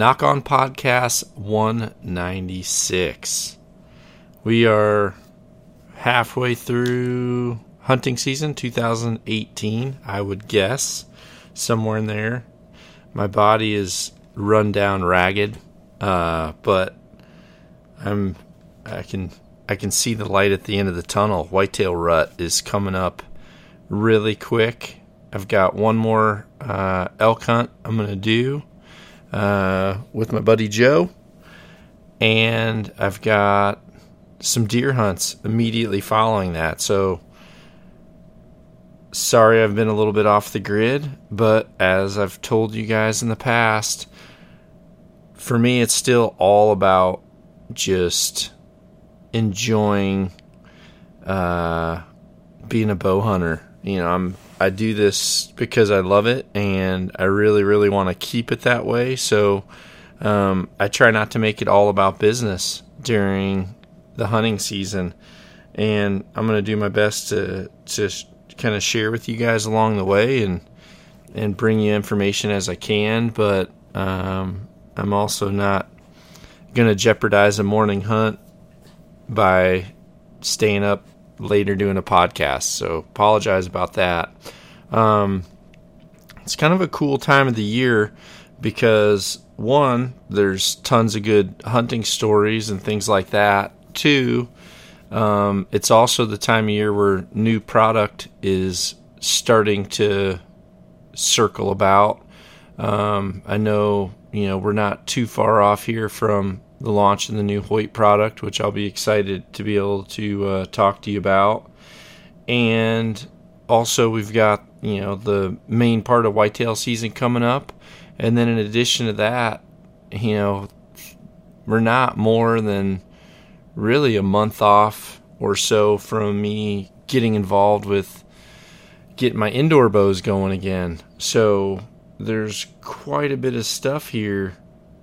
Nock On Podcast 196. We are halfway through hunting season 2018, I would guess, somewhere in there. My body is run down ragged, uh, but I'm I can I can see the light at the end of the tunnel. Whitetail rut is coming up really quick. I've got one more uh, elk hunt I'm gonna do uh, with my buddy Joe, and I've got some deer hunts immediately following that. So sorry I've been a little bit off the grid, but as I've told you guys in the past, for me it's still all about just enjoying uh, being a bow hunter. You know, I'm I do this because I love it and I really, really want to keep it that way. So um, I try not to make it all about business during the hunting season. And I'm going to do my best to, to kind of share with you guys along the way and, and bring you information as I can. But um, I'm also not going to jeopardize a morning hunt by staying up later doing a podcast. So apologize about that. Um, it's kind of a cool time of the year because one, there's tons of good hunting stories and things like that. Two, um, it's also the time of year where new product is starting to circle about. Um, I know you know we're not too far off here from the launch of the new Hoyt product, which I'll be excited to be able to uh, talk to you about. And also, we've got you know the main part of whitetail season coming up, and then in addition to that, you know we're not more than really a month off or so from me getting involved with getting my indoor bows going again. So there's quite a bit of stuff here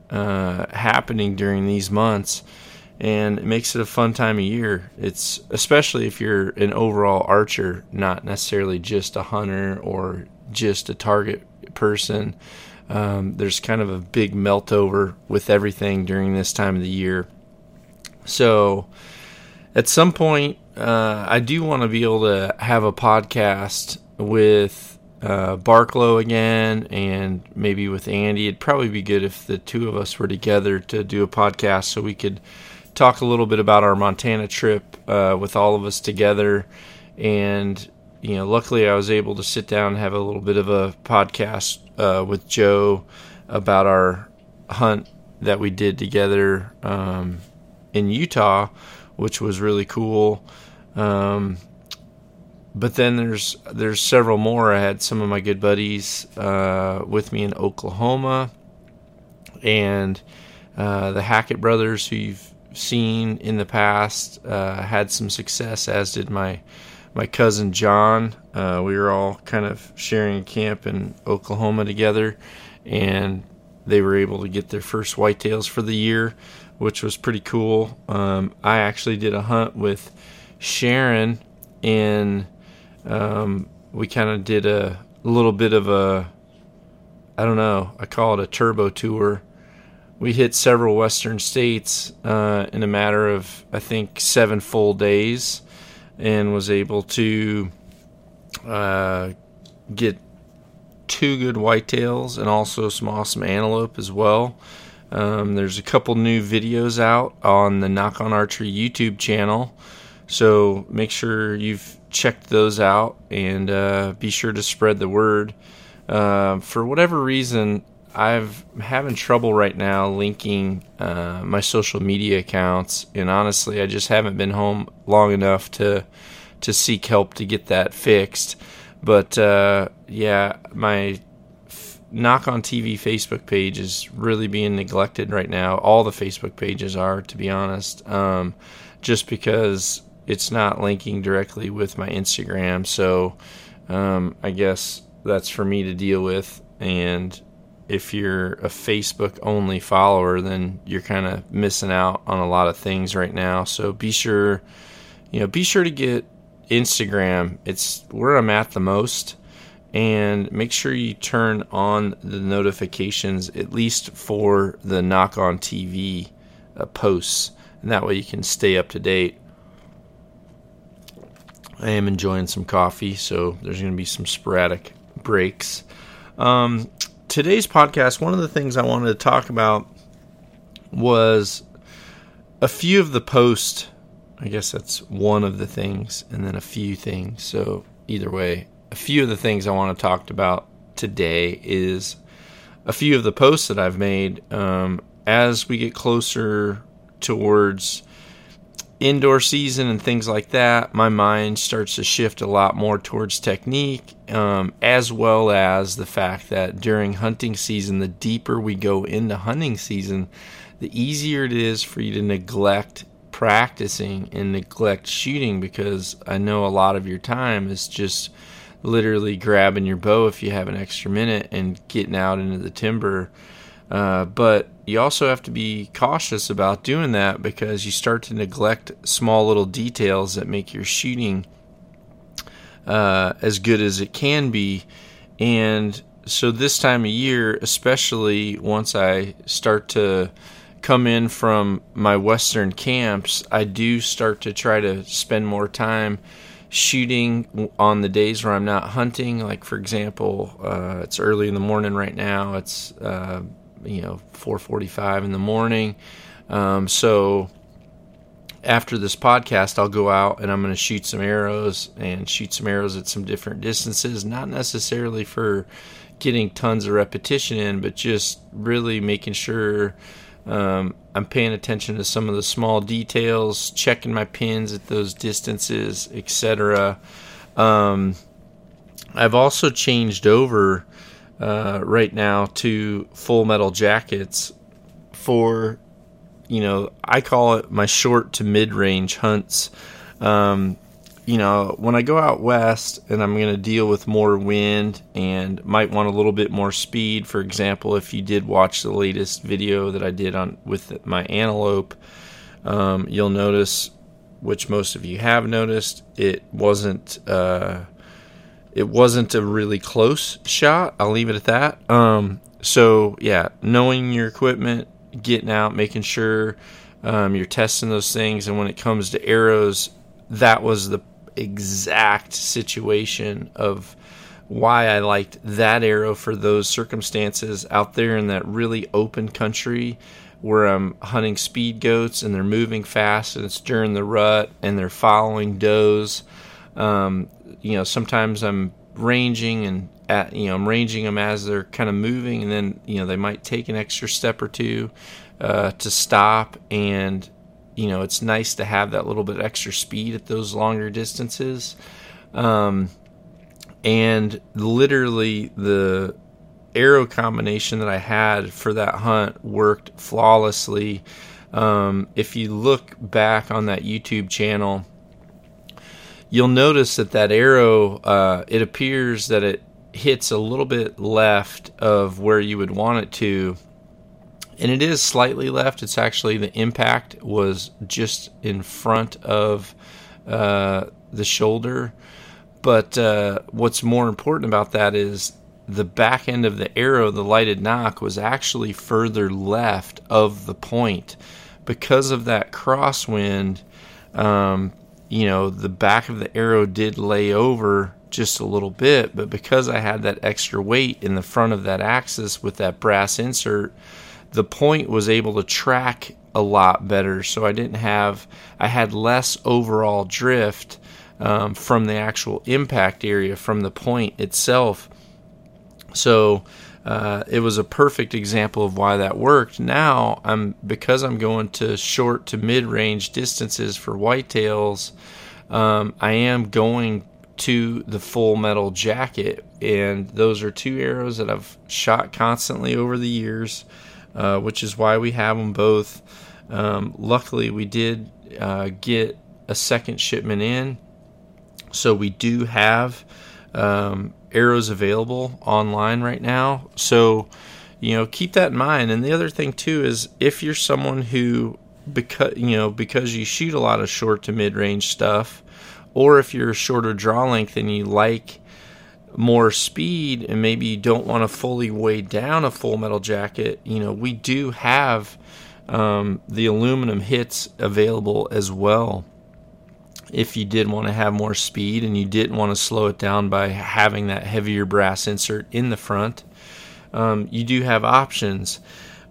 uh, happening during these months, and it makes it a fun time of year. It's especially if you're an overall archer, not necessarily just a hunter or just a target person. Um, there's kind of a big melt over with everything during this time of the year. So, at some point, uh, I do want to be able to have a podcast with uh, Barklow again and maybe with Andy. It'd probably be good if the two of us were together to do a podcast so we could talk a little bit about our Montana trip uh, with all of us together. And, you know, luckily I was able to sit down and have a little bit of a podcast uh, with Joe about our hunt that we did together um, in Utah, which was really cool. Um, but then there's there's several more. I had some of my good buddies uh, with me in Oklahoma, and uh, the Hackett brothers, who you've seen in the past, uh, had some success. As did my my cousin John. Uh, we were all kind of sharing a camp in Oklahoma together, and they were able to get their first whitetails for the year, which was pretty cool. Um, I actually did a hunt with Sharon in um, we kind of did a little bit of a, I don't know, I call it a turbo tour. We hit several western states uh, in a matter of, I think, seven full days and was able to uh, get two good whitetails and also some awesome antelope as well. Um, there's a couple new videos out on the Nock On Archery YouTube channel. So make sure you've checked those out and uh, be sure to spread the word. Uh, for whatever reason, I've having trouble right now linking uh, my social media accounts, and honestly, I just haven't been home long enough to to seek help to get that fixed. But uh, yeah, my Nock On TV Facebook page is really being neglected right now. All the Facebook pages are, to be honest, um, just because it's not linking directly with my Instagram. So um, I guess that's for me to deal with. And if you're a Facebook only follower, then you're kind of missing out on a lot of things right now. So be sure, you know, be sure to get Instagram. It's where I'm at the most. And make sure you turn on the notifications, at least for the Nock On TV uh, posts. And that way you can stay up to date. I am enjoying some coffee, so there's going to be some sporadic breaks. Um, today's podcast, one of the things I wanted to talk about was a few of the posts. I guess that's one of the things, and then a few things. So, either way, a few of the things I want to talk about today is a few of the posts that I've made um, as we get closer towards indoor season and things like that, my mind starts to shift a lot more towards technique, um, as well as the fact that during hunting season, the deeper we go into hunting season, the easier it is for you to neglect practicing and neglect shooting because I know a lot of your time is just literally grabbing your bow if you have an extra minute and getting out into the timber. Uh, but you also have to be cautious about doing that because you start to neglect small little details that make your shooting uh, as good as it can be. And so, this time of year, especially once I start to come in from my western camps, I do start to try to spend more time shooting on the days where I'm not hunting. Like, for example, uh, it's early in the morning right now. It's uh, you know 4:45 in the morning. Um, so after this podcast, I'll go out and I'm going to shoot some arrows and shoot some arrows at some different distances. Not necessarily for getting tons of repetition in, but just really making sure um, I'm paying attention to some of the small details, checking my pins at those distances, etc. Um, I've also changed over uh, right now to full metal jackets for, you know, I call it my short to mid range hunts. Um, you know, when I go out west and I'm going to deal with more wind and might want a little bit more speed, for example, if you did watch the latest video that I did on with my antelope, um, you'll notice, which most of you have noticed, it wasn't. Uh, it wasn't a really close shot. I'll leave it at that. Um, so yeah, knowing your equipment, getting out, making sure um, you're testing those things, and when it comes to arrows, that was the exact situation of why I liked that arrow for those circumstances out there in that really open country where I'm hunting speed goats and they're moving fast and it's during the rut and they're following does. Um, you know, sometimes I'm ranging and at, you know, I'm ranging them as they're kind of moving, and then you know they might take an extra step or two uh, to stop, and you know it's nice to have that little bit extra speed at those longer distances. Um, and literally the arrow combination that I had for that hunt worked flawlessly. Um, if you look back on that YouTube channel, you'll notice that that arrow uh, it appears that it hits a little bit left of where you would want it to and it is slightly left. It's actually the impact was just in front of uh, the shoulder. But uh, what's more important about that is the back end of the arrow the lighted nock was actually further left of the point. Because of that crosswind um, you know, the back of the arrow did lay over just a little bit, but because I had that extra weight in the front of that axis with that brass insert, the point was able to track a lot better. So I didn't have, I had less overall drift um, from the actual impact area from the point itself. So uh, it was a perfect example of why that worked. Now I'm because I'm going to short to mid range distances for whitetails. Um, I am going to the full metal jacket. And those are two arrows that I've shot constantly over the years, uh, which is why we have them both. Um, luckily, we did uh, get a second shipment in, so we do have um, arrows available online right now. So, you know, keep that in mind. And the other thing too is if you're someone who because you know because you shoot a lot of short to mid range stuff, or if you're a shorter draw length and you like more speed and maybe you don't want to fully weigh down a full metal jacket, you know, we do have um, the aluminum hits available as well. If you did want to have more speed and you didn't want to slow it down by having that heavier brass insert in the front, um, you do have options.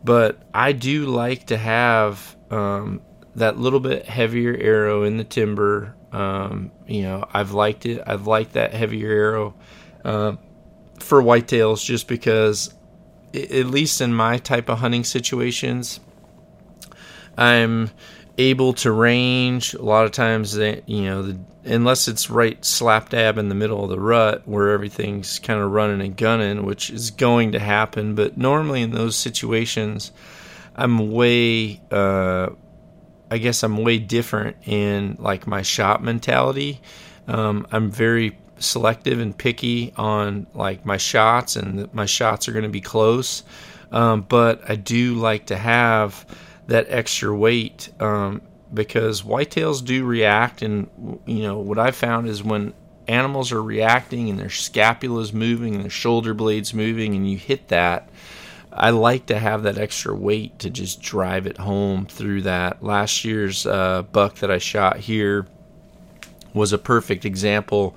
But I do like to have um, that little bit heavier arrow in the timber. Um, you know, I've liked it. I've liked that heavier arrow uh, for whitetails just because, at least in my type of hunting situations, I'm able to range. A lot of times that you know the, unless it's right slap dab in the middle of the rut where everything's kind of running and gunning which is going to happen. But normally in those situations i'm way uh, i guess i'm way different in like my shot mentality. Um, i'm very selective and picky on like my shots and my shots are going to be close. Um, but i do like to have that extra weight um, because whitetails do react and you know what i found is when animals are reacting and their scapula is moving and their shoulder blades moving and you hit that i like to have that extra weight to just drive it home through that. Last year's uh, buck that i shot here was a perfect example.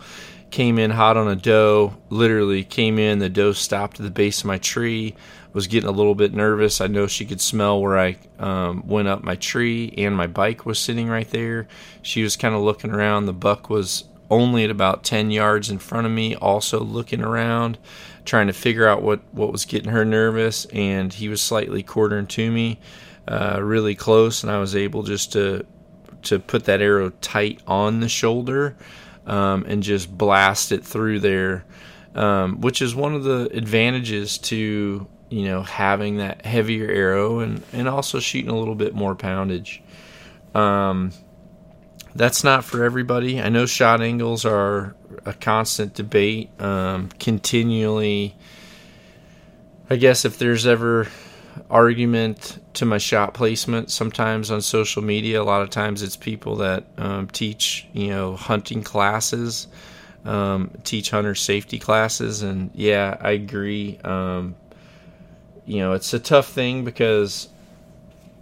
Came in hot on a doe literally came in the doe stopped at the base of my tree was getting a little bit nervous. I know she could smell where I um, went up my tree, and my bike was sitting right there. She was kind of looking around. The buck was only at about 10 yards in front of me, also looking around, trying to figure out what, what was getting her nervous. And he was slightly quartering to me, uh, really close, and I was able just to to put that arrow tight on the shoulder um, and just blast it through there. Um, which is one of the advantages to you know, having that heavier arrow and, and also shooting a little bit more poundage. Um, that's not for everybody. I know shot angles are a constant debate, um, continually. I guess if there's ever argument to my shot placement, sometimes on social media, a lot of times it's people that um, teach, you know, hunting classes, um, teach hunter safety classes, and yeah, I agree. You know, it's a tough thing because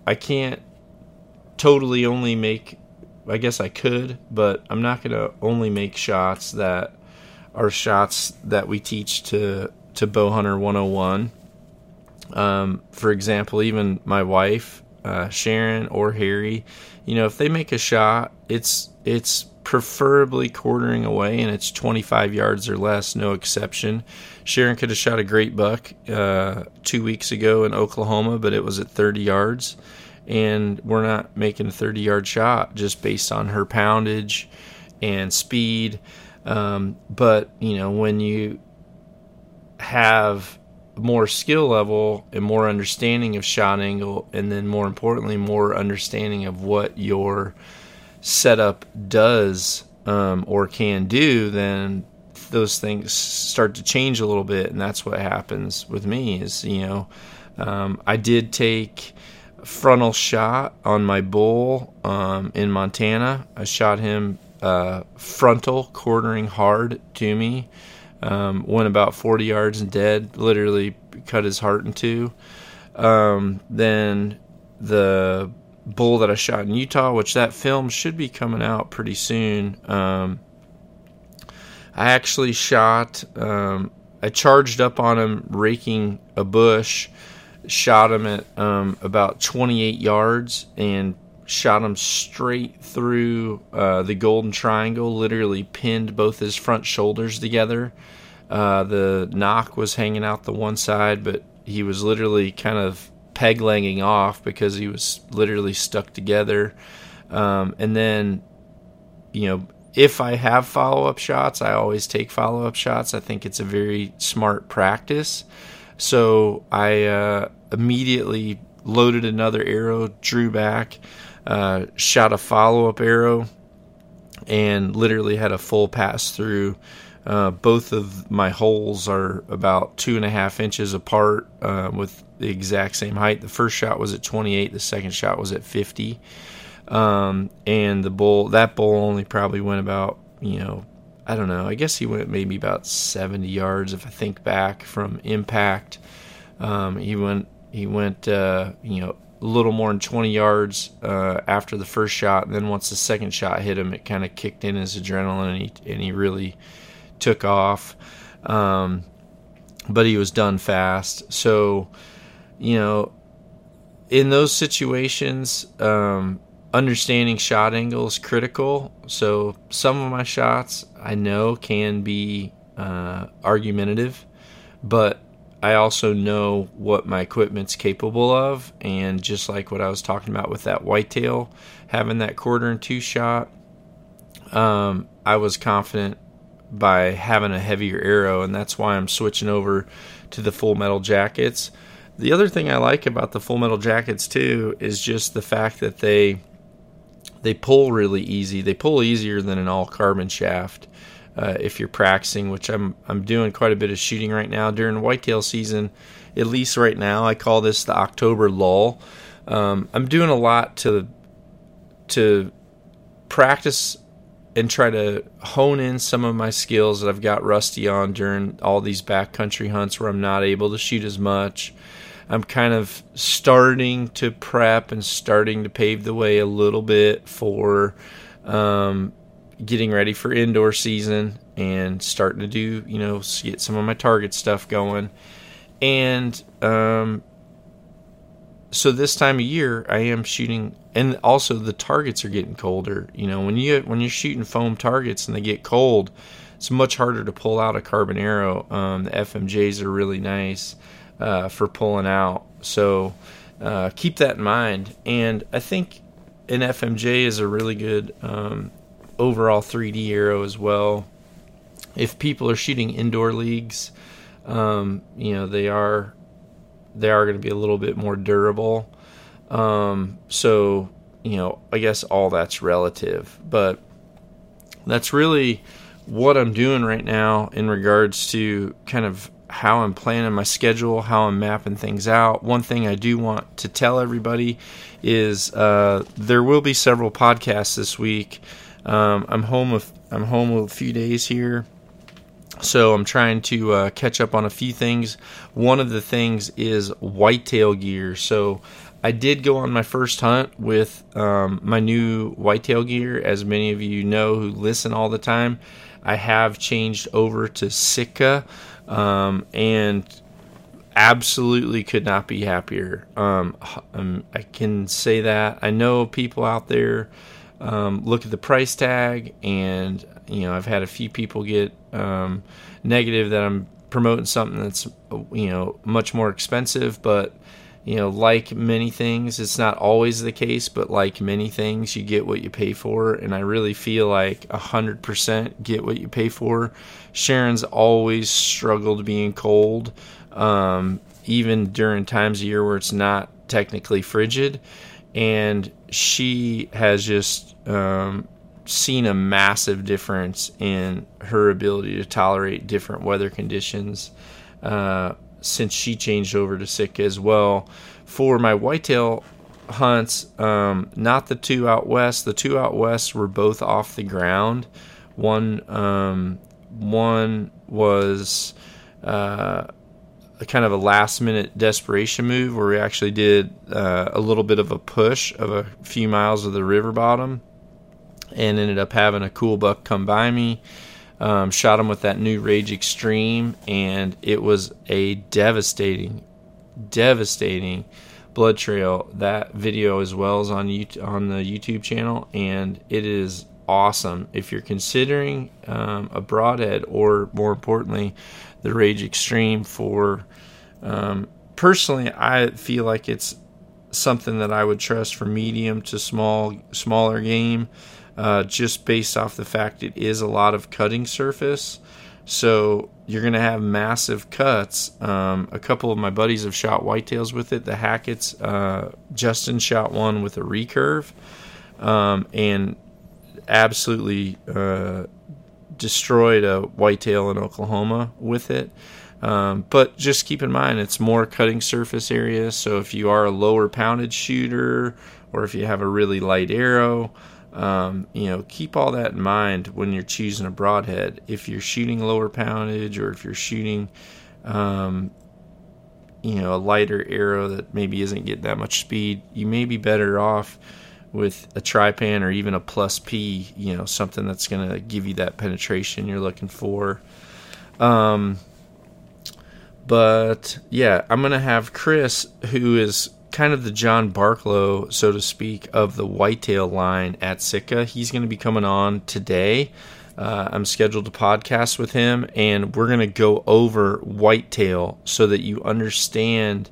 I can't totally only make I guess I could, but I'm not going to only make shots that are shots that we teach to to bow hunter 101. Um, for example, even my wife, uh, Sharon or Harry, you know, if they make a shot, it's it's preferably quartering away and it's 25 yards or less, no exception. Sharon could have shot a great buck uh, two weeks ago in Oklahoma, but it was at 30 yards. And we're not making a 30 yard shot just based on her poundage and speed. Um, but, you know, when you have more skill level and more understanding of shot angle, and then more importantly, more understanding of what your setup does um, or can do, then those things start to change a little bit, and that's what happens with me. Is you know, um, I did take frontal shot on my bull um, in Montana. I shot him uh, frontal, quartering hard to me. Um, went about 40 yards and dead. Literally cut his heart in two. Um, then the bull that I shot in Utah, which that film should be coming out pretty soon. Um, I actually shot, um, I charged up on him raking a bush, shot him at um, about 28 yards, and shot him straight through uh, the golden triangle, literally pinned both his front shoulders together. Uh, the nock was hanging out the one side, but he was literally kind of peg legging off because he was literally stuck together. Um, and then, you know, if I have follow up shots, I always take follow up shots. I think it's a very smart practice. So I uh, immediately loaded another arrow, drew back, uh, shot a follow up arrow, and literally had a full pass through. Uh, both of my holes are about two and a half inches apart uh, with the exact same height. The first shot was at 28, the second shot was at 50. Um, and the bull, that bull only probably went about, you know, I don't know. I guess he went maybe about 70 yards if I think back from impact. Um, he went, he went, uh, you know, a little more than 20 yards uh, after the first shot. And then once the second shot hit him, it kind of kicked in his adrenaline and he, and he really took off. Um, but he was done fast. So, you know, in those situations, um, understanding shot angle is critical. So some of my shots I know can be uh, argumentative, but I also know what my equipment's capable of. And just like what I was talking about with that whitetail, having that quarter and two shot, um, I was confident by having a heavier arrow, and that's why I'm switching over to the full metal jackets. The other thing I like about the full metal jackets too is just the fact that they they pull really easy. They pull easier than an all carbon shaft. Uh, if you're practicing, which I'm I'm doing quite a bit of shooting right now during whitetail season, at least right now. I call this the October lull. Um, I'm doing a lot to to practice and try to hone in some of my skills that I've got rusty on during all these backcountry hunts where I'm not able to shoot as much. I'm kind of starting to prep and starting to pave the way a little bit for um, getting ready for indoor season and starting to do, you know, get some of my target stuff going. And um, so this time of year, I am shooting, and also the targets are getting colder. You know, when you when you're shooting foam targets and they get cold, it's much harder to pull out a carbon arrow. Um, the FMJs are really nice uh, for pulling out. So uh, keep that in mind. And I think an FMJ is a really good um, overall 3D arrow as well. If people are shooting indoor leagues, um, you know they are they are going to be a little bit more durable. Um, so you know, I guess all that's relative, but that's really what I'm doing right now in regards to kind of how I'm planning my schedule, how I'm mapping things out. One thing I do want to tell everybody is uh, there will be several podcasts this week. Um, I'm home with I'm home a few days here, so I'm trying to uh, catch up on a few things. One of the things is whitetail gear. So I did go on my first hunt with um, my new whitetail gear, as many of you know who listen all the time. I have changed over to Sitka um, and absolutely could not be happier. Um, um, I can say that. I know people out there um, look at the price tag, and you know I've had a few people get um, negative that I'm promoting something that's you know much more expensive, but you know, like many things, it's not always the case, but like many things, you get what you pay for. And I really feel like 100% get what you pay for. Sharon's always struggled being cold, um, even during times of year where it's not technically frigid. And she has just um, seen a massive difference in her ability to tolerate different weather conditions. Uh, since she changed over to Sitka as well. For my whitetail hunts, um, not the two out west. The two out west were both off the ground. One um, one was uh, a kind of a last minute desperation move where we actually did uh, a little bit of a push of a few miles of the river bottom and ended up having a cool buck come by me um, shot him with that new Rage Extreme, and it was a devastating, devastating blood trail. That video as well as on YouTube, on the YouTube channel, and it is awesome. If you're considering um, a broadhead, or more importantly, the Rage Extreme for, um, personally, I feel like it's something that I would trust for medium to small, smaller game, uh, just based off the fact it is a lot of cutting surface. So you're going to have massive cuts. Um, a couple of my buddies have shot whitetails with it. The Hackett's, uh, Justin shot one with a recurve, um, and absolutely uh, destroyed a whitetail in Oklahoma with it. Um, but just keep in mind, it's more cutting surface area. So if you are a lower poundage shooter, or if you have a really light arrow, um, you know, keep all that in mind when you're choosing a broadhead. If you're shooting lower poundage, or if you're shooting, um, you know, a lighter arrow that maybe isn't getting that much speed, you may be better off with a trypan or even a plus P. You know, something that's going to give you that penetration you're looking for. Um, but yeah, I'm going to have Chris, who is kind of the John Barklow, so to speak, of the whitetail line at Sitka. He's going to be coming on today. Uh, I'm scheduled to podcast with him, and we're going to go over whitetail so that you understand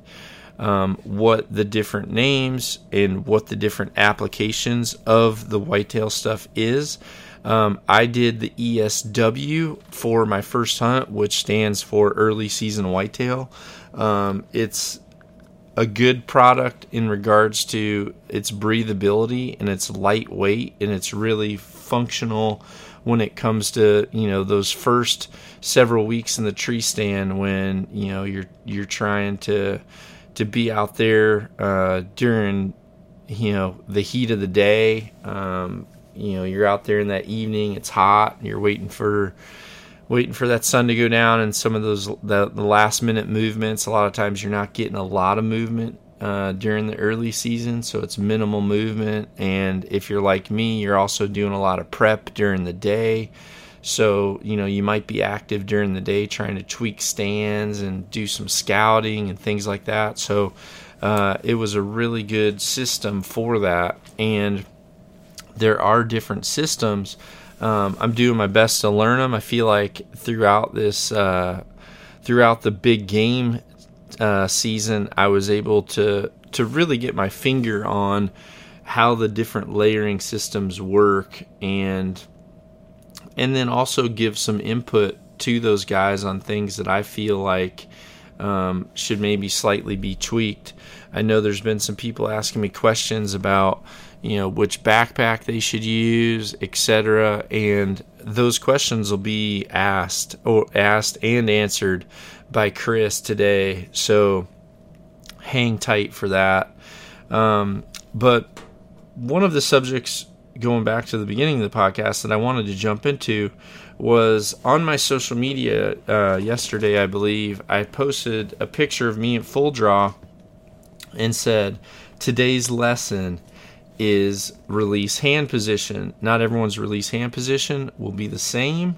um, what the different names and what the different applications of the whitetail stuff is. Um, I did the ESW for my first hunt, which stands for early season whitetail. Um, it's a good product in regards to its breathability and its lightweight and it's really functional when it comes to you know those first several weeks in the tree stand when you know you're you're trying to to be out there uh, during you know the heat of the day. Um, you know you're out there in that evening it's hot you're waiting for waiting for that sun to go down and some of those the, the last minute movements. A lot of times you're not getting a lot of movement uh, during the early season so it's minimal movement. And if you're like me you're also doing a lot of prep during the day. So you know you might be active during the day trying to tweak stands and do some scouting and things like that. So uh, it was a really good system for that. And there are different systems. Um, I'm doing my best to learn them. I feel like throughout this, uh, throughout the big game uh, season, I was able to to really get my finger on how the different layering systems work, and and then also give some input to those guys on things that I feel like um, should maybe slightly be tweaked. I know there's been some people asking me questions about you know which backpack they should use etc and those questions will be asked or asked and answered by chris today. So hang tight for that. Um, but one of the subjects going back to the beginning of the podcast that i wanted to jump into was on my social media uh, yesterday i believe i posted a picture of me at full draw and said today's lesson is release hand position. Not everyone's release hand position will be the same.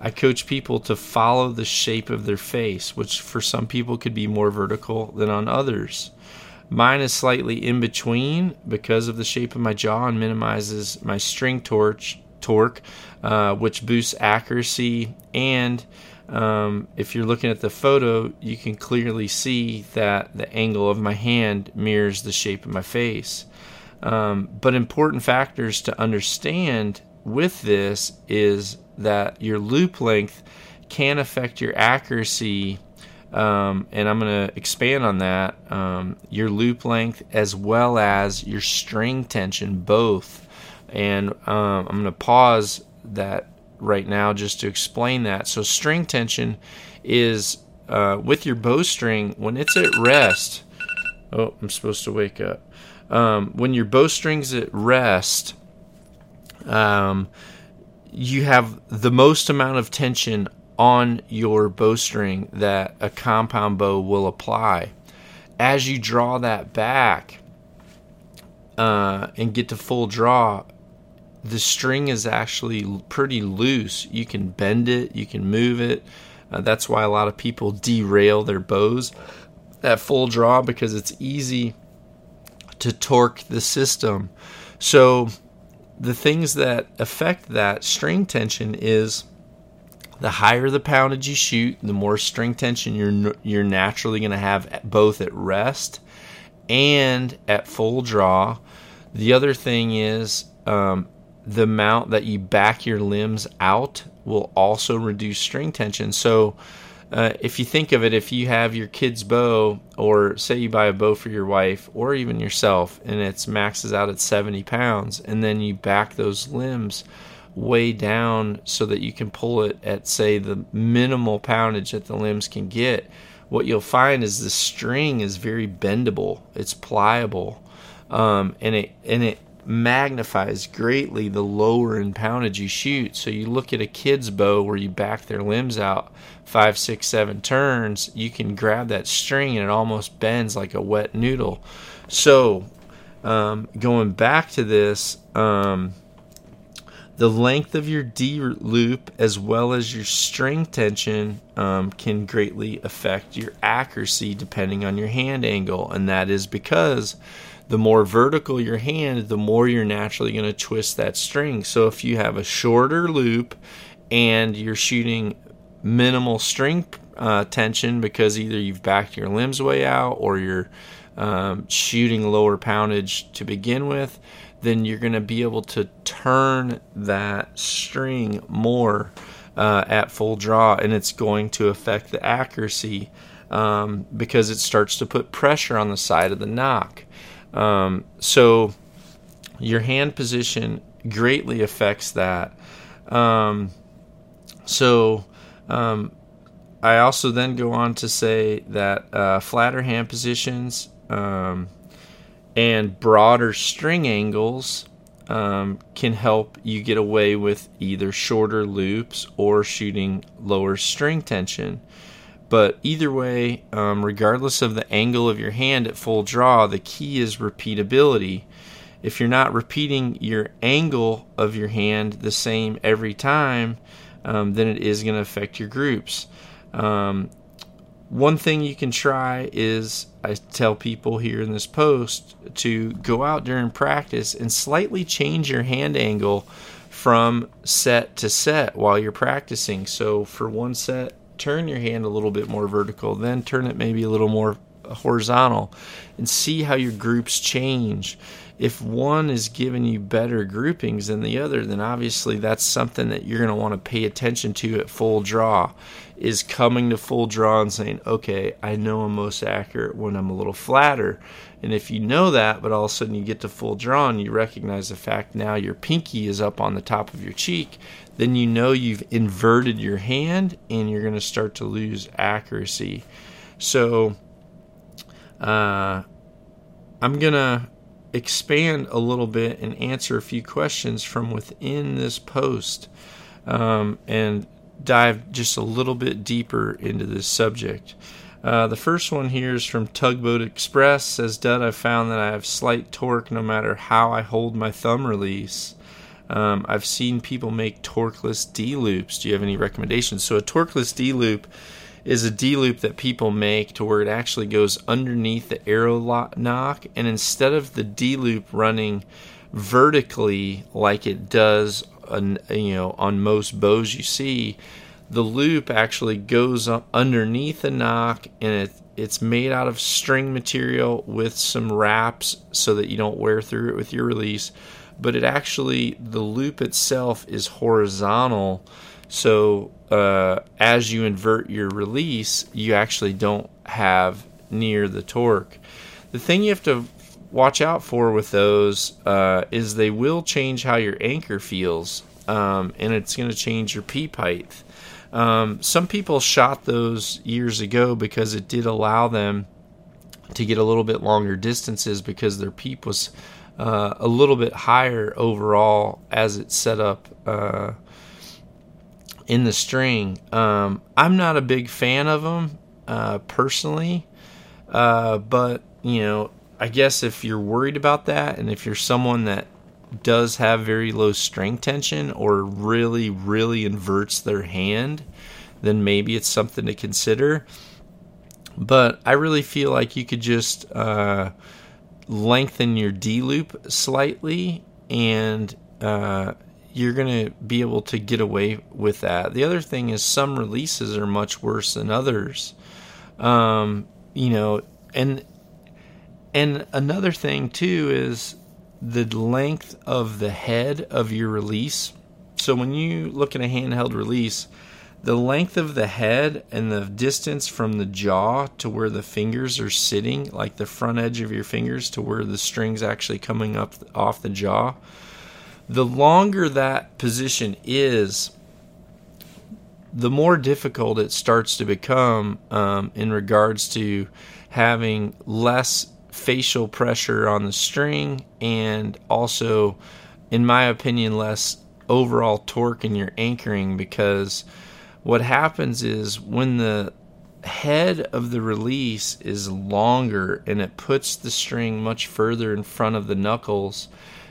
I coach people to follow the shape of their face, which for some people could be more vertical than on others. Mine is slightly in between because of the shape of my jaw and minimizes my string torch, torque, uh, which boosts accuracy. And um, if you're looking at the photo, you can clearly see that the angle of my hand mirrors the shape of my face. Um, but important factors to understand with this is that your loop length can affect your accuracy. Um, and I'm going to expand on that. Um, your loop length as well as your string tension, both. And um, I'm going to pause that right now just to explain that. So, string tension is uh, with your bowstring when it's at rest. Oh, I'm supposed to wake up um, when your bowstring's at rest, um, you have the most amount of tension on your bowstring that a compound bow will apply. As you draw that back uh, and get to full draw, the string is actually pretty loose. You can bend it, you can move it. Uh, that's why a lot of people derail their bows at full draw because it's easy to torque the system. So the things that affect that string tension is the higher the poundage you shoot, the more string tension you're you're naturally going to have both at rest and at full draw. The other thing is um, the amount that you back your limbs out will also reduce string tension. So, uh, if you think of it, if you have your kid's bow, or say you buy a bow for your wife or even yourself, and it's maxes out at 70 pounds, and then you back those limbs way down so that you can pull it at, say, the minimal poundage that the limbs can get, what you'll find is the string is very bendable, it's pliable, um, and it and it magnifies greatly the lower in poundage you shoot. So you look at a kid's bow where you back their limbs out five, six, seven turns, you can grab that string and it almost bends like a wet noodle. So um, going back to this, um, the length of your D loop as well as your string tension um, can greatly affect your accuracy depending on your hand angle, and that is because the more vertical your hand, the more you're naturally going to twist that string. So if you have a shorter loop and you're shooting minimal string uh, tension because either you've backed your limbs way out or you're um, shooting lower poundage to begin with, then you're going to be able to turn that string more uh, at full draw and it's going to affect the accuracy um, because it starts to put pressure on the side of the nock. Um, so your hand position greatly affects that. Um, so um, I also then go on to say that uh, flatter hand positions um, and broader string angles um, can help you get away with either shorter loops or shooting lower string tension. But either way, um, regardless of the angle of your hand at full draw, the key is repeatability. If you're not repeating your angle of your hand the same every time, um, then it is going to affect your groups. Um, one thing you can try is I tell people here in this post to go out during practice and slightly change your hand angle from set to set while you're practicing. So for one set, turn your hand a little bit more vertical, then turn it maybe a little more horizontal, and see how your groups change. If one is giving you better groupings than the other, then obviously that's something that you're going to want to pay attention to at full draw. Is coming to full draw and saying, okay, I know I'm most accurate when I'm a little flatter. And if you know that, but all of a sudden you get to full draw and you recognize the fact now your pinky is up on the top of your cheek, then you know you've inverted your hand and you're going to start to lose accuracy. So, uh, I'm to expand a little bit and answer a few questions from within this post um, and dive just a little bit deeper into this subject. Uh, the first one here is from Tugboat Express. Says Dud, I found that I have slight torque no matter how I hold my thumb release. Um, I've seen people make torqueless D loops. Do you have any recommendations? So, a torqueless D loop is a D loop that people make to where it actually goes underneath the arrow nock, and instead of the D loop running vertically like it does, on, you know, on most bows you see, the loop actually goes underneath the nock, and it it's made out of string material with some wraps so that you don't wear through it with your release but it actually the loop itself is horizontal so uh, as you invert your release you actually don't have near the torque. The thing you have to watch out for with those uh, is they will change how your anchor feels um, and it's going to change your peep height. Um, some people shot those years ago because it did allow them to get a little bit longer distances because their peep was uh, a little bit higher overall as it's set up uh, in the string. Um, I'm not a big fan of them uh, personally, uh, but you know, I guess if you're worried about that, and if you're someone that does have very low string tension or really, really inverts their hand, then maybe it's something to consider. But I really feel like you could just uh, lengthen your D loop slightly, and uh, you're going to be able to get away with that. The other thing is some releases are much worse than others. Um, you know, and and another thing too is the length of the head of your release. So when you look at a handheld release, the length of the head and the distance from the jaw to where the fingers are sitting, like the front edge of your fingers to where the string's actually coming up off the jaw, the longer that position is, the more difficult it starts to become um, in regards to having less facial pressure on the string and also, in my opinion, less overall torque in your anchoring because what happens is when the head of the release is longer and it puts the string much further in front of the knuckles,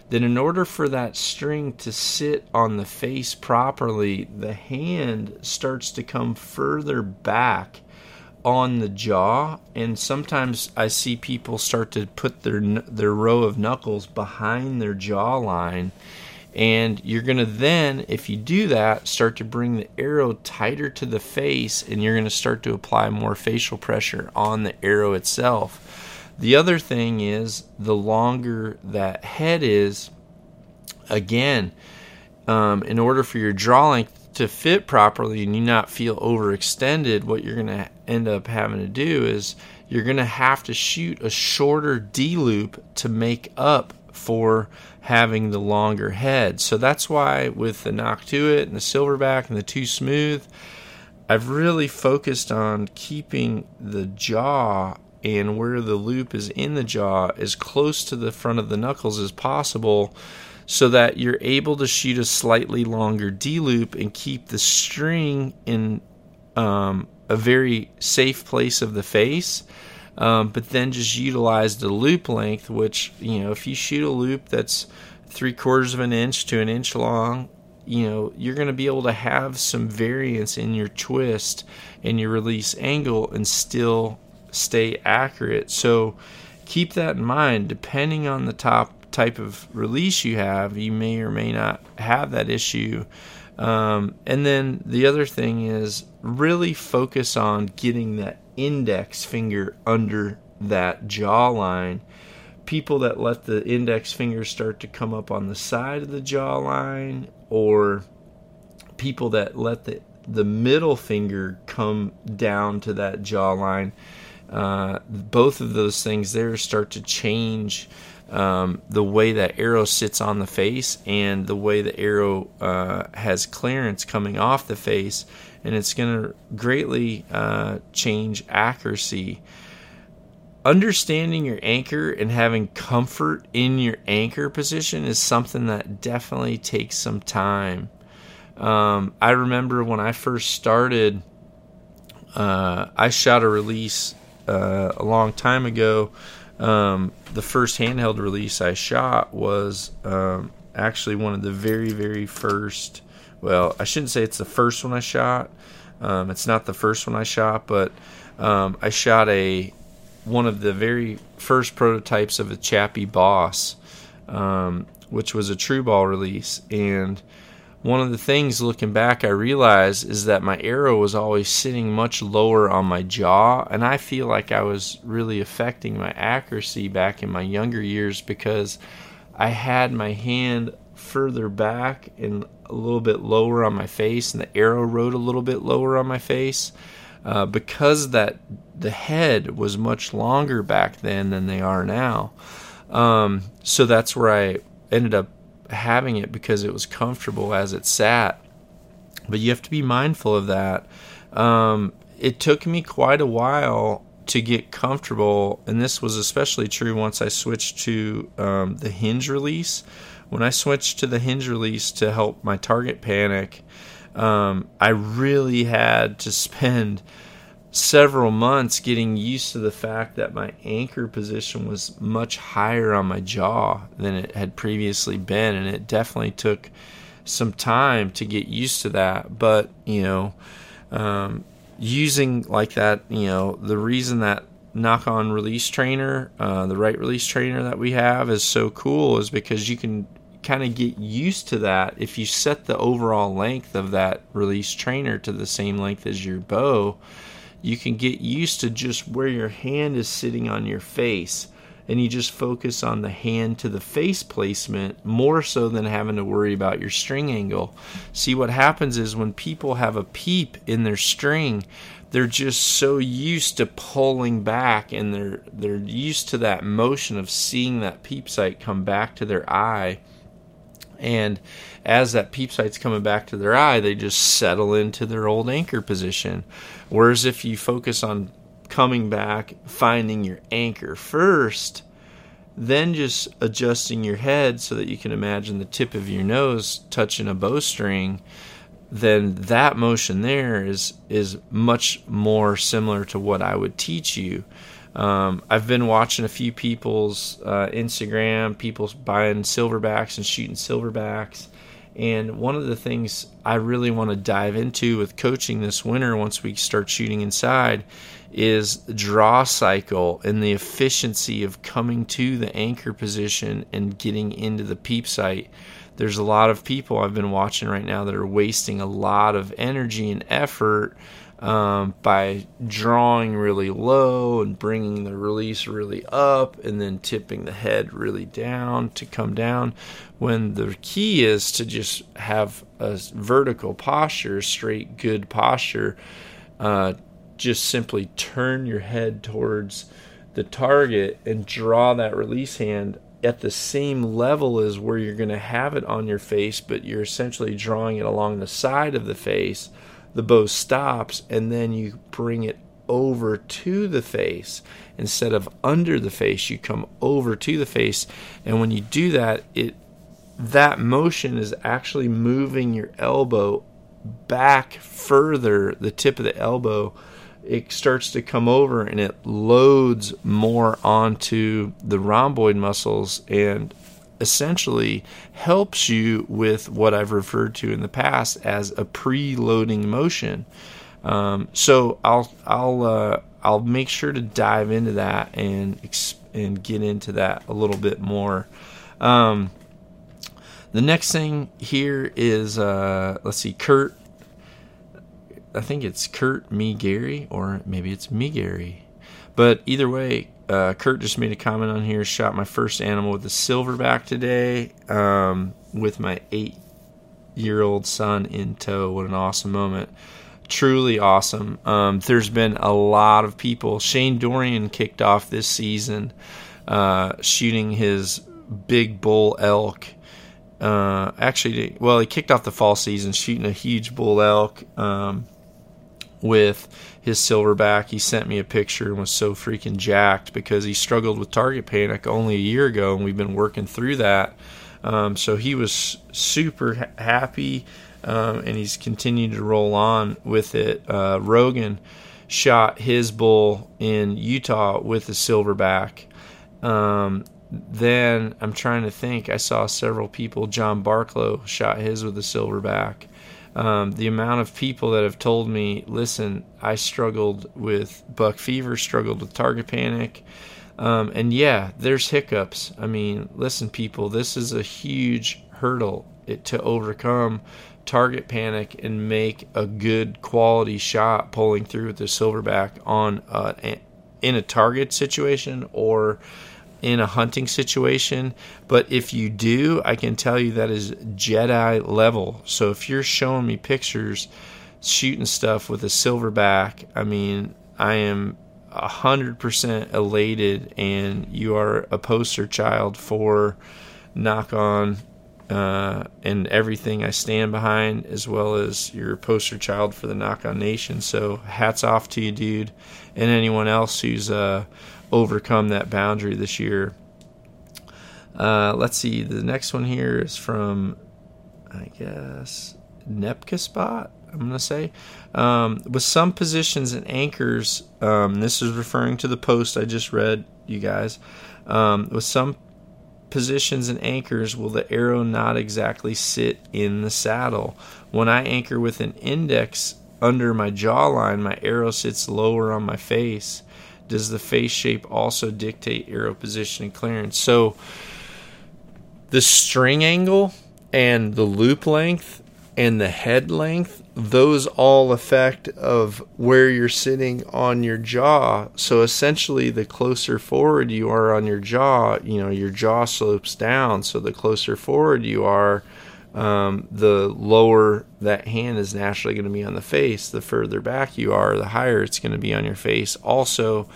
then in order for that string to sit on the face properly, the hand starts to come further back on the jaw and sometimes I see people start to put their their row of knuckles behind their jawline and you're going to then, if you do that, start to bring the arrow tighter to the face and you're going to start to apply more facial pressure on the arrow itself. The other thing is the longer that head is, again, um, in order for your draw length to fit properly and you not feel overextended, what you're going to end up having to do is you're going to have to shoot a shorter D loop to make up for having the longer head. So that's why with the Nock 2 It and the Silverback and the Too Smooth, I've really focused on keeping the jaw and where the loop is in the jaw as close to the front of the knuckles as possible so that you're able to shoot a slightly longer D loop and keep the string in um, a very safe place of the face um, but then just utilize the loop length, which, you know, if you shoot a loop that's three quarters of an inch to an inch long, you know, you're going to be able to have some variance in your twist and your release angle and still stay accurate. So keep that in mind. Depending on the top type of release you have, you may or may not have that issue. Um, and then the other thing is really focus on getting that index finger under that jawline. People that let the index finger start to come up on the side of the jawline, or people that let the the middle finger come down to that jawline, uh, both of those things there start to change um, the way that arrow sits on the face and the way the arrow uh, has clearance coming off the face and it's going to greatly uh, change accuracy. Understanding your anchor and having comfort in your anchor position is something that definitely takes some time. Um, I remember when I first started, uh, I shot a release uh, a long time ago. Um, the first handheld release I shot was um, actually one of the very, very first well, I shouldn't say it's the first one I shot. Um, it's not the first one I shot, but um, I shot a one of the very first prototypes of a Chappie Boss, um, which was a Tru-Ball release. And one of the things looking back, I realized is that my arrow was always sitting much lower on my jaw, and I feel like I was really affecting my accuracy back in my younger years because I had my hand further back and a little bit lower on my face, and the arrow rode a little bit lower on my face. Uh, because that the head was much longer back then than they are now. Um, so that's where I ended up having it because it was comfortable as it sat. But you have to be mindful of that. Um, it took me quite a while to get comfortable, and this was especially true once I switched to um, the hinge release when I switched to the hinge release to help my target panic, um, I really had to spend several months getting used to the fact that my anchor position was much higher on my jaw than it had previously been, and it definitely took some time to get used to that. But you know, um, using like that, you know, the reason that Nock On release trainer, uh, the right release trainer that we have is so cool is because you can kind of get used to that if you set the overall length of that release trainer to the same length as your bow you can get used to just where your hand is sitting on your face and you just focus on the hand to the face placement more so than having to worry about your string angle. See, what happens is when people have a peep in their string, they're just so used to pulling back and they're they're used to that motion of seeing that peep sight come back to their eye and as that peep sight's coming back to their eye, they just settle into their old anchor position. Whereas if you focus on coming back, finding your anchor first, then just adjusting your head so that you can imagine the tip of your nose touching a bowstring, then that motion there is is much more similar to what I would teach you. Um, I've been watching a few people's uh, Instagram, people buying silverbacks and shooting silverbacks. And one of the things I really want to dive into with coaching this winter, once we start shooting inside, is draw cycle and the efficiency of coming to the anchor position and getting into the peep sight. There's a lot of people I've been watching right now that are wasting a lot of energy and effort um, by drawing really low and bringing the release really up and then tipping the head really down to come down. When the key is to just have a vertical posture straight good posture uh, just simply turn your head towards the target and draw that release hand at the same level as where you're going to have it on your face but you're essentially drawing it along the side of the face the bow stops and then you bring it over to the face. Instead of under the face you come over to the face. And when you do that it that motion is actually moving your elbow back further. The tip of the elbow it starts to come over and it loads more onto the rhomboid muscles and essentially helps you with what I've referred to in the past as a preloading motion. Um, so I'll I'll uh, I'll make sure to dive into that and and get into that a little bit more. Um, the next thing here is uh, let's see, Kurt. I think it's Kurt me Gary or maybe it's me Gary, but either way, uh, Kurt just made a comment on here. Shot my first animal with a silverback today um, with my eight year old son in tow. What an awesome moment! Truly awesome. Um, there's been a lot of people. Shane Dorian kicked off this season uh, shooting his big bull elk. Uh, actually, well, he kicked off the fall season shooting a huge bull elk um, with his silverback. He sent me a picture and was so freaking jacked because he struggled with target panic only a year ago, and we've been working through that. Um, so he was super ha- happy, um, and he's continued to roll on with it. Uh, Rogan shot his bull in Utah with a silverback. Um, then I'm trying to think. I saw several people. John Barklow shot his with a silverback um, the amount of people that have told me, listen, I struggled with buck fever, struggled with target panic. Um, and yeah, there's hiccups. I mean, listen, people, this is a huge hurdle to overcome target panic and make a good quality shot pulling through with the silverback on in a target situation or in a hunting situation. But if you do, I can tell you that is Jedi level. So if you're showing me pictures shooting stuff with a silverback, I mean, I am a hundred percent elated, and you are a poster child for Nock On uh, and everything I stand behind, as well as you're poster child for the Nock On Nation. So hats off to you, dude, and anyone else who's uh, overcome that boundary this year. Uh, let's see. The next one here is from, I guess, Nepka Spot. I'm going to say. Um, with some positions and anchors, um, this is referring to the post I just read, you guys. Um, with some positions and anchors, will the arrow not exactly sit in the saddle? When I anchor with an index under my jawline, my arrow sits lower on my face does the face shape also dictate arrow position and clearance? So the string angle and the loop length and the head length, those all affect of where you're sitting on your jaw. So essentially the closer forward you are on your jaw, you know, your jaw slopes down. So the closer forward you are, um, the lower that hand is naturally going to be on the face. The further back you are, the higher it's going to be on your face. Also,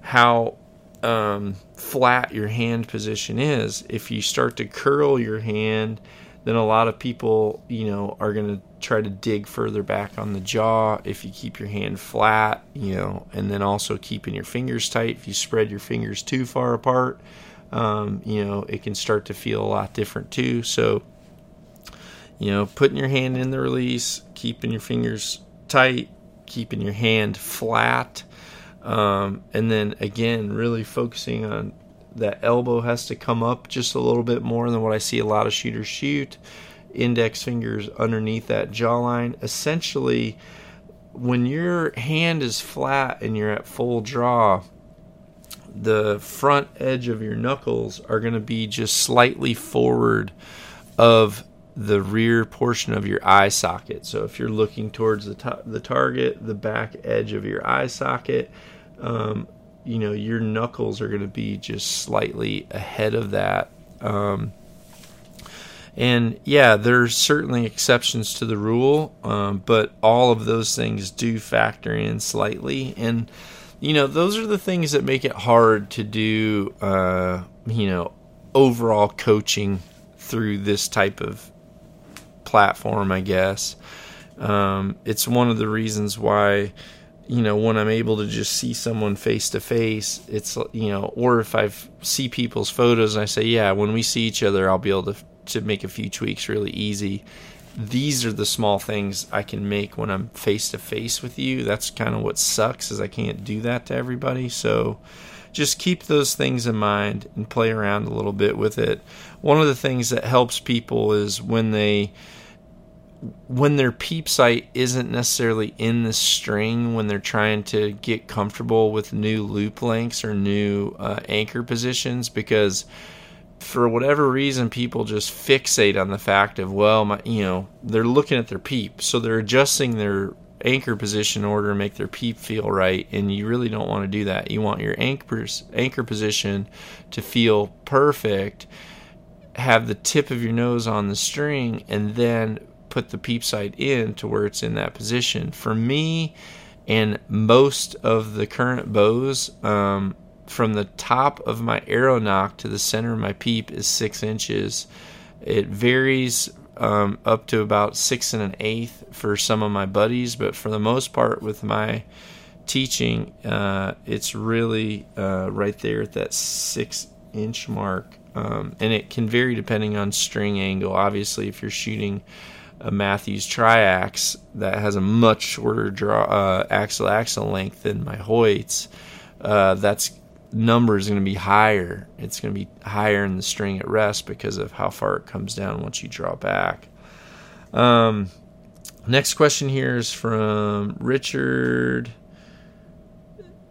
how um, flat your hand position is. If you start to curl your hand, then a lot of people, you know, are going to try to dig further back on the jaw if you keep your hand flat, you know, and then also keeping your fingers tight. If you spread your fingers too far apart, um, you know, it can start to feel a lot different too. So, you know, putting your hand in the release, keeping your fingers tight, keeping your hand flat, um, and then again, really focusing on that elbow has to come up just a little bit more than what I see a lot of shooters shoot. Index fingers underneath that jawline. Essentially, when your hand is flat and you're at full draw, the front edge of your knuckles are going to be just slightly forward of the rear portion of your eye socket. So if you're looking towards the t- the target, the back edge of your eye socket, um, you know your knuckles are going to be just slightly ahead of that. Um, and yeah, there's certainly exceptions to the rule, um, but all of those things do factor in slightly. And you know, those are the things that make it hard to do. Uh, you know, overall coaching through this type of platform, I guess. Um, it's one of the reasons why you know when i'm able to just see someone face to face it's you know or if i see people's photos and i say yeah when we see each other i'll be able to to make a few tweaks really easy. These are the small things i can make when i'm face to face with you. That's kind of what sucks is i can't do that to everybody. So just keep those things in mind and play around a little bit with it. One of the things that helps people is when they when their peep sight isn't necessarily in the string when they're trying to get comfortable with new loop lengths or new uh, anchor positions because for whatever reason people just fixate on the fact of well my you know they're looking at their peep. So they're adjusting their anchor position in order to make their peep feel right and you really don't want to do that. You want your anchor anchor position to feel perfect have the tip of your nose on the string and then put the peep sight in to where it's in that position. For me and most of the current bows, um, from the top of my arrow nock to the center of my peep is six inches. It varies um, up to about six and an eighth for some of my buddies, but for the most part, with my teaching, uh, it's really uh, right there at that six inch mark. Um, and it can vary depending on string angle. Obviously, if you're shooting a Mathews Triax that has a much shorter draw uh, axle axle length than my Hoyts, uh, that's number is going to be higher. It's going to be higher in the string at rest because of how far it comes down once you draw back. Um, next question here is from Richard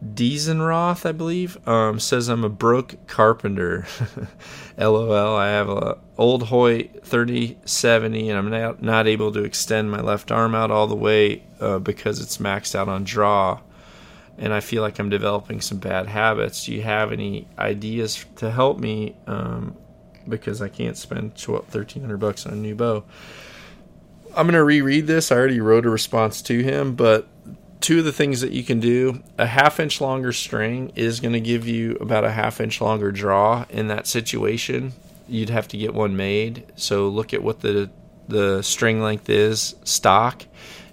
Diesenroth, I believe, um, says I'm a broke carpenter. LOL. I have a old Hoyt 3070, and I'm not, not able to extend my left arm out all the way uh, because it's maxed out on draw, and I feel like I'm developing some bad habits. Do you have any ideas to help me? Um, because I can't spend 1300 bucks on a new bow. I'm gonna reread this. I already wrote a response to him, but two of the things that you can do a half inch longer string is going to give you about a half inch longer draw in that situation. You'd have to get one made. So look at what the the string length is stock.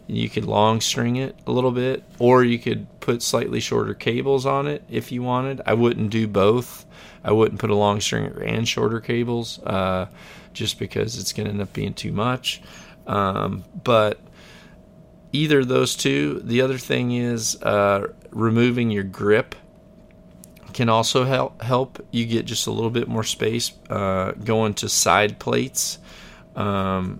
You could long string it a little bit or you could put slightly shorter cables on it if you wanted. I wouldn't do both. I wouldn't put a long string and shorter cables uh, just because it's going to end up being too much. Um, but either those two. The other thing is uh, removing your grip can also help help you get just a little bit more space uh, going to side plates. Um,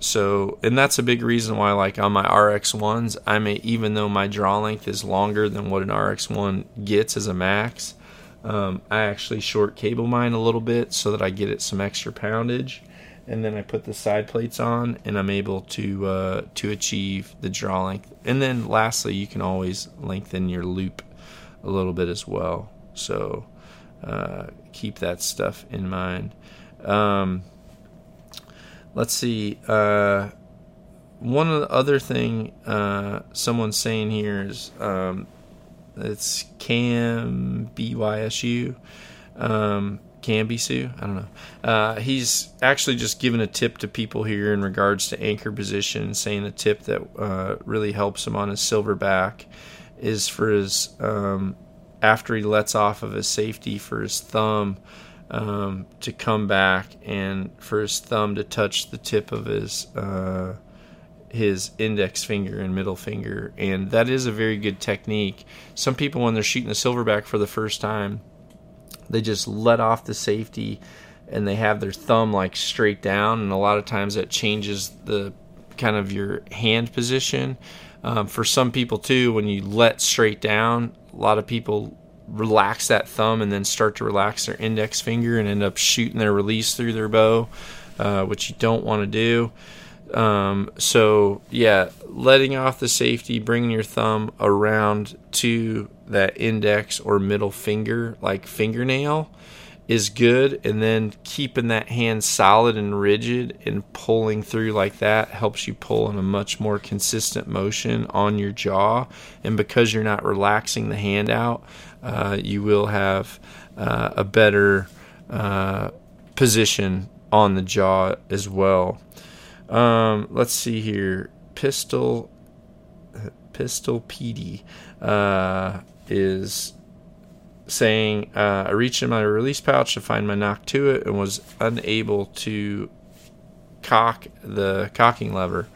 so, and that's a big reason why, like on my RX ones, I may even though my draw length is longer than what an RX one gets as a max, um, I actually short cable mine a little bit so that I get it some extra poundage and then I put the side plates on, and I'm able to uh, to achieve the draw length. And then lastly, you can always lengthen your loop a little bit as well. So uh, keep that stuff in mind. Um, let's see. Uh, one other thing uh, someone's saying here is um, it's Cam BYSU. Um, Cambisu, I don't know. Uh, he's actually just given a tip to people here in regards to anchor position, saying a tip that uh, really helps him on his silverback is for his um, after he lets off of his safety for his thumb um, to come back and for his thumb to touch the tip of his uh, his index finger and middle finger, and that is a very good technique. Some people, when they're shooting a silverback for the first time, they just let off the safety and they have their thumb like straight down, and a lot of times that changes the kind of your hand position. Um, for some people too, when you let straight down, a lot of people relax that thumb and then start to relax their index finger and end up shooting their release through their bow, uh, which you don't want to do. Um, so yeah, letting off the safety, bringing your thumb around to that index or middle finger, like fingernail, is good. And then keeping that hand solid and rigid and pulling through like that helps you pull in a much more consistent motion on your jaw. And because you're not relaxing the hand out, uh, you will have uh, a better uh, position on the jaw as well. Um, let's see here. Pistol, Pistol PD uh, is saying uh, I reached in my release pouch to find my Nock 2 It and was unable to cock the cocking lever.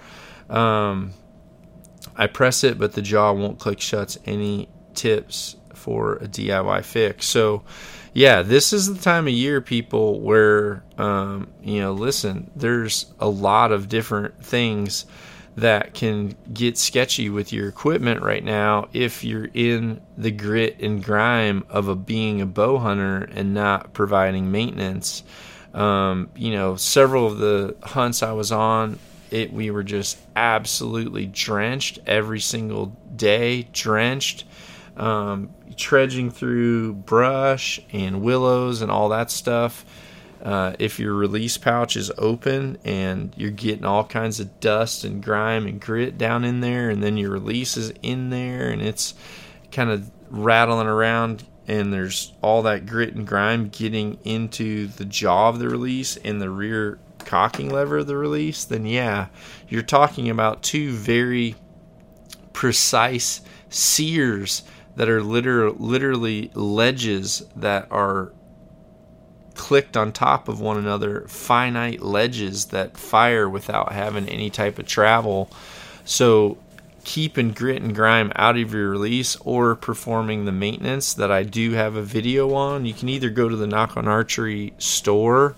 Um, I press it, but the jaw won't click shuts. Any tips for a DIY fix? So yeah, this is the time of year, people, where, um, you know, listen, there's a lot of different things that can get sketchy with your equipment right now if you're in the grit and grime of a being a bow hunter and not providing maintenance. Um, you know, several of the hunts I was on, it we were just absolutely drenched every single day, drenched. Um, trudging through brush and willows and all that stuff. Uh, if your release pouch is open and you're getting all kinds of dust and grime and grit down in there, and then your release is in there and it's kind of rattling around, and there's all that grit and grime getting into the jaw of the release and the rear cocking lever of the release, then yeah, you're talking about two very precise sears that are liter- literally ledges that are clicked on top of one another, finite ledges that fire without having any type of travel. So, keeping grit and grime out of your release or performing the maintenance that I do have a video on, you can either go to the Nock On Archery store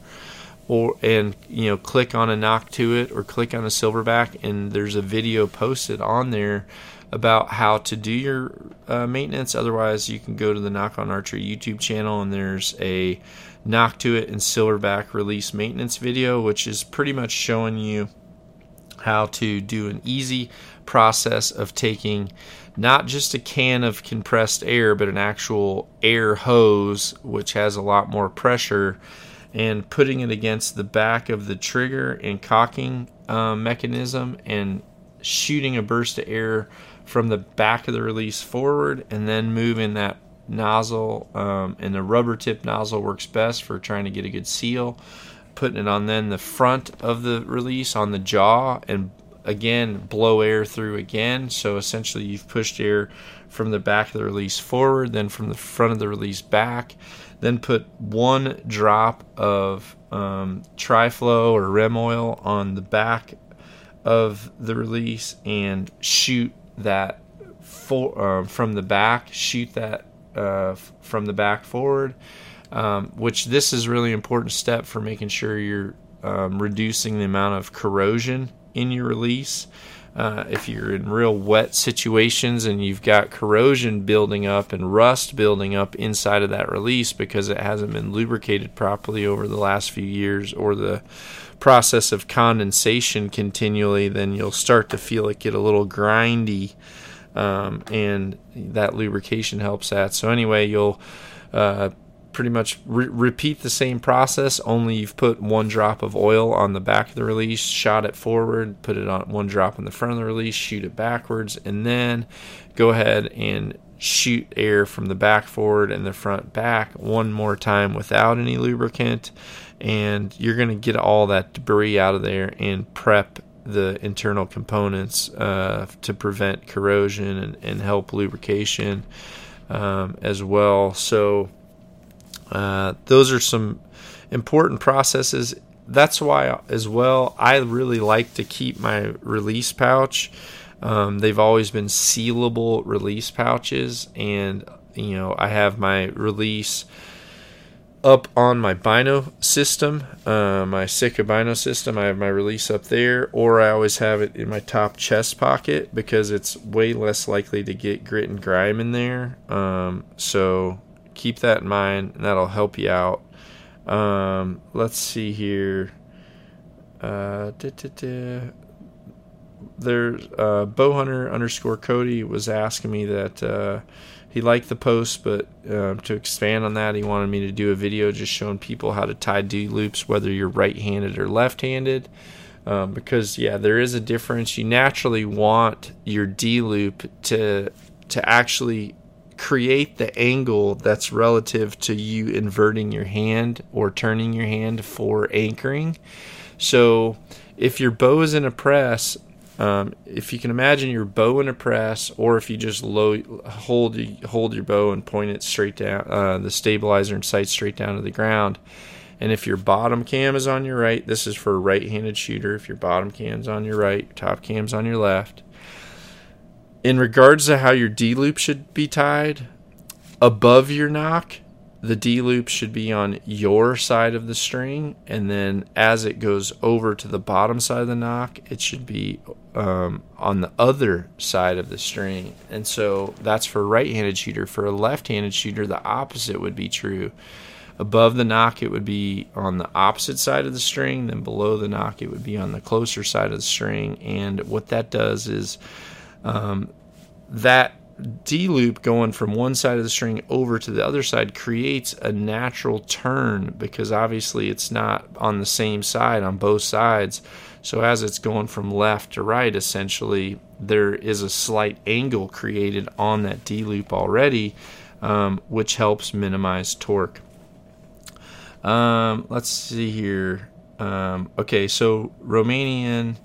or and you know click on a Nock 2 It or click on a silverback and there's a video posted on there about how to do your uh, maintenance. Otherwise, you can go to the Nock On Archery YouTube channel and there's a Nock 2 It and Silverback release maintenance video, which is pretty much showing you how to do an easy process of taking not just a can of compressed air, but an actual air hose, which has a lot more pressure, and putting it against the back of the trigger and cocking uh, mechanism and shooting a burst of air from the back of the release forward and then moving that nozzle um, and the rubber tip nozzle works best for trying to get a good seal. Putting it on then the front of the release on the jaw and again blow air through again. So essentially you've pushed air from the back of the release forward then from the front of the release back then put one drop of um, triflow or rem oil on the back of the release and shoot that for, uh, from the back, shoot that uh, from the back forward. Um, which this is really important step for making sure you're um, reducing the amount of corrosion in your release. uh, if you're in real wet situations and you've got corrosion building up and rust building up inside of that release because it hasn't been lubricated properly over the last few years or the process of condensation continually, then you'll start to feel it get a little grindy. Um, and that lubrication helps that. So, anyway, you'll uh, pretty much re- repeat the same process, only you've put one drop of oil on the back of the release, shot it forward, put it on one drop in the front of the release, shoot it backwards, and then go ahead and shoot air from the back forward and the front back one more time without any lubricant. And you're going to get all that debris out of there and prep the internal components uh, to prevent corrosion and, and help lubrication um, as well. So, uh, those are some important processes. That's why, as well, I really like to keep my release pouch. Um, they've always been sealable release pouches, and you know I have my release up on my Bino system, uh, my Sitka Bino system. I have my release up there, or I always have it in my top chest pocket because it's way less likely to get grit and grime in there. Um, so keep that in mind, and that'll help you out. Um, let's see here. Uh, there's uh, bowhunter underscore Cody was asking me that uh, he liked the post, but uh, to expand on that, he wanted me to do a video just showing people how to tie D loops, whether you're right-handed or left-handed. Um, because yeah, there is a difference. You naturally want your D loop to to actually create the angle that's relative to you inverting your hand or turning your hand for anchoring. So if your bow is in a press, um, if you can imagine your bow in a press, or if you just low, hold hold your bow and point it straight down, uh, the stabilizer and sight straight down to the ground. And if your bottom cam is on your right, this is for a right-handed shooter. If your bottom cam's on your right, top cam's on your left, in regards to how your D loop should be tied, above your nock, the D loop should be on your side of the string, and then as it goes over to the bottom side of the nock, it should be um, on the other side of the string. And so that's for a right handed shooter. For a left handed shooter, the opposite would be true. Above the nock, it would be on the opposite side of the string. Then below the nock, it would be on the closer side of the string. And what that does is um, that D loop going from one side of the string over to the other side creates a natural turn because obviously it's not on the same side on both sides. So as it's going from left to right, essentially, there is a slight angle created on that D loop already, um, which helps minimize torque. Um, let's see here. Um, okay, so Romanian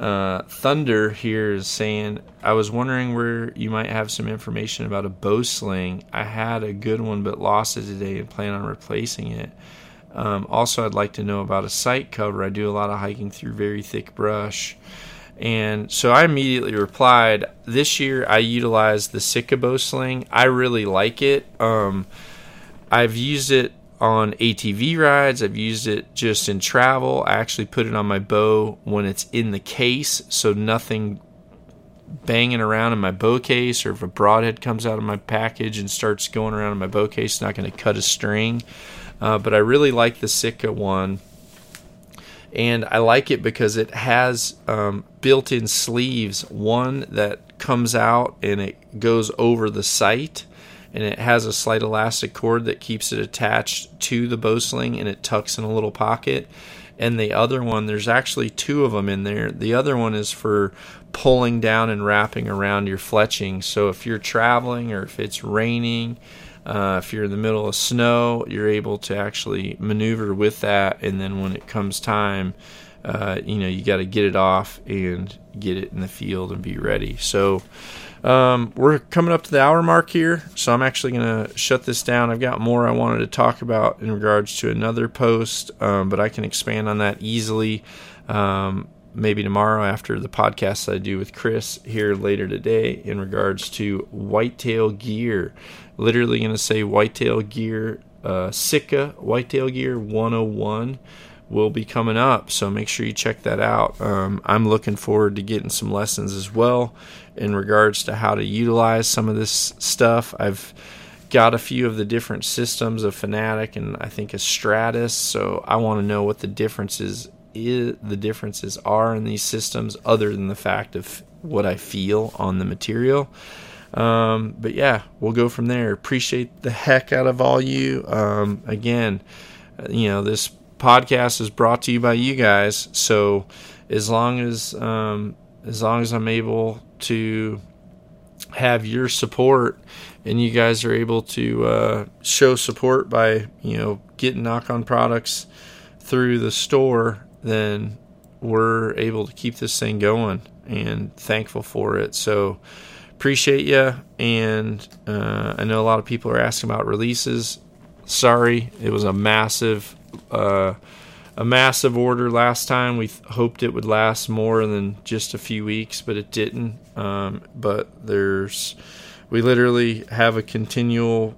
uh, Thunder here is saying, I was wondering where you might have some information about a bow sling. I had a good one but lost it today and plan on replacing it. Um, also, I'd like to know about a sight cover. I do a lot of hiking through very thick brush. And so I immediately replied, This year I utilized the Sitka bow sling. I really like it. Um, I've used it on ATV rides. I've used it just in travel. I actually put it on my bow when it's in the case, so nothing banging around in my bow case, or if a broadhead comes out of my package and starts going around in my bow case, it's not going to cut a string. Uh, but I really like the Sitka one. And I like it because it has um, built in sleeves, one that comes out and it goes over the sight and it has a slight elastic cord that keeps it attached to the bow sling and it tucks in a little pocket. And the other one, there's actually two of them in there. The other one is for pulling down and wrapping around your fletching. So if you're traveling or if it's raining, uh, if you're in the middle of snow, you're able to actually maneuver with that. And then when it comes time, uh, you know, you got to get it off and get it in the field and be ready. So, um, we're coming up to the hour mark here, so I'm actually going to shut this down. I've got more I wanted to talk about in regards to another post, um, but I can expand on that easily. Um, maybe tomorrow after the podcast I do with Chris here later today in regards to whitetail gear. Literally going to say whitetail gear, uh, whitetail gear 101 will be coming up. So make sure you check that out. Um, I'm looking forward to getting some lessons as well in regards to how to utilize some of this stuff. I've got a few of the different systems of Fanatic and I think a Stratus. So I want to know what the differences is, the differences are in these systems, other than the fact of what I feel on the material. Um, but yeah, we'll go from there. Appreciate the heck out of all you. Um, again, you know this podcast is brought to you by you guys. So as long as um, as long as I'm able to have your support and you guys are able to uh, show support by you know getting Nock On products through the store then we're able to keep this thing going and thankful for it so appreciate you and uh, i know a lot of people are asking about releases sorry it was a massive uh, a massive order last time we th- hoped it would last more than just a few weeks but it didn't um, but there's we literally have a continual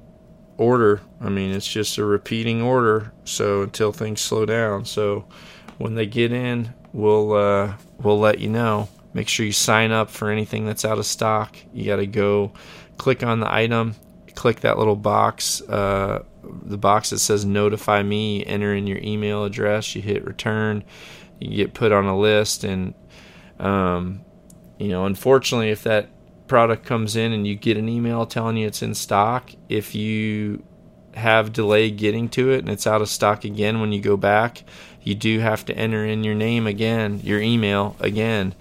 order. I mean, it's just a repeating order. So until things slow down. So when they get in, we'll uh, we'll let you know. Make sure you sign up for anything that's out of stock. You got to go click on the item, click that little box, uh, the box that says notify me. Enter in your email address. You hit return. You get put on a list, and um, you know, unfortunately, if that product comes in and you get an email telling you it's in stock, if you have delay getting to it and it's out of stock again when you go back, you do have to enter in your name again, your email again,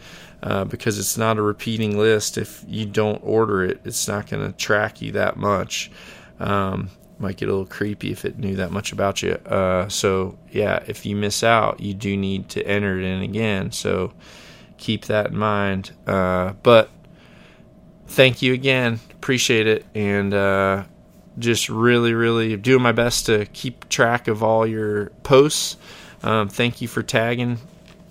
uh, because it's not a repeating list. If you don't order it, it's not going to track you that much. Um, might get a little creepy if it knew that much about you. Uh, so yeah, if you miss out, you do need to enter it in again. So keep that in mind. Uh, but thank you again. Appreciate it. And uh, just really, really doing my best to keep track of all your posts. Um, thank you for tagging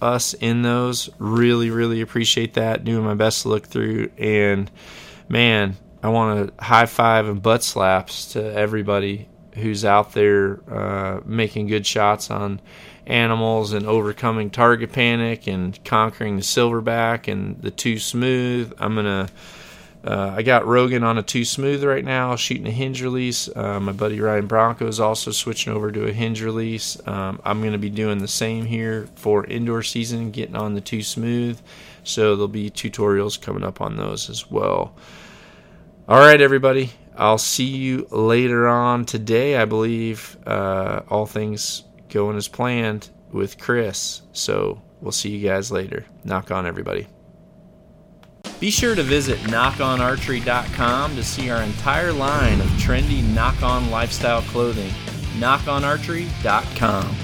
us in those. Really, really appreciate that. Doing my best to look through. And man, I want to high five and butt slaps to everybody who's out there uh, making good shots on animals and overcoming target panic and conquering the silverback and the too smooth. I'm gonna uh, I got Rogan on a Too Smooth right now, shooting a hinge release. Uh, my buddy Ryan Bronco is also switching over to a hinge release. Um, I'm going to be doing the same here for indoor season, getting on the Too Smooth. So there'll be tutorials coming up on those as well. All right, everybody. I'll see you later on today. I believe uh, all things going as planned with Chris. So we'll see you guys later. Nock On, everybody. Be sure to visit nockonarchery.com to see our entire line of trendy Nock On lifestyle clothing. nockonarchery.com.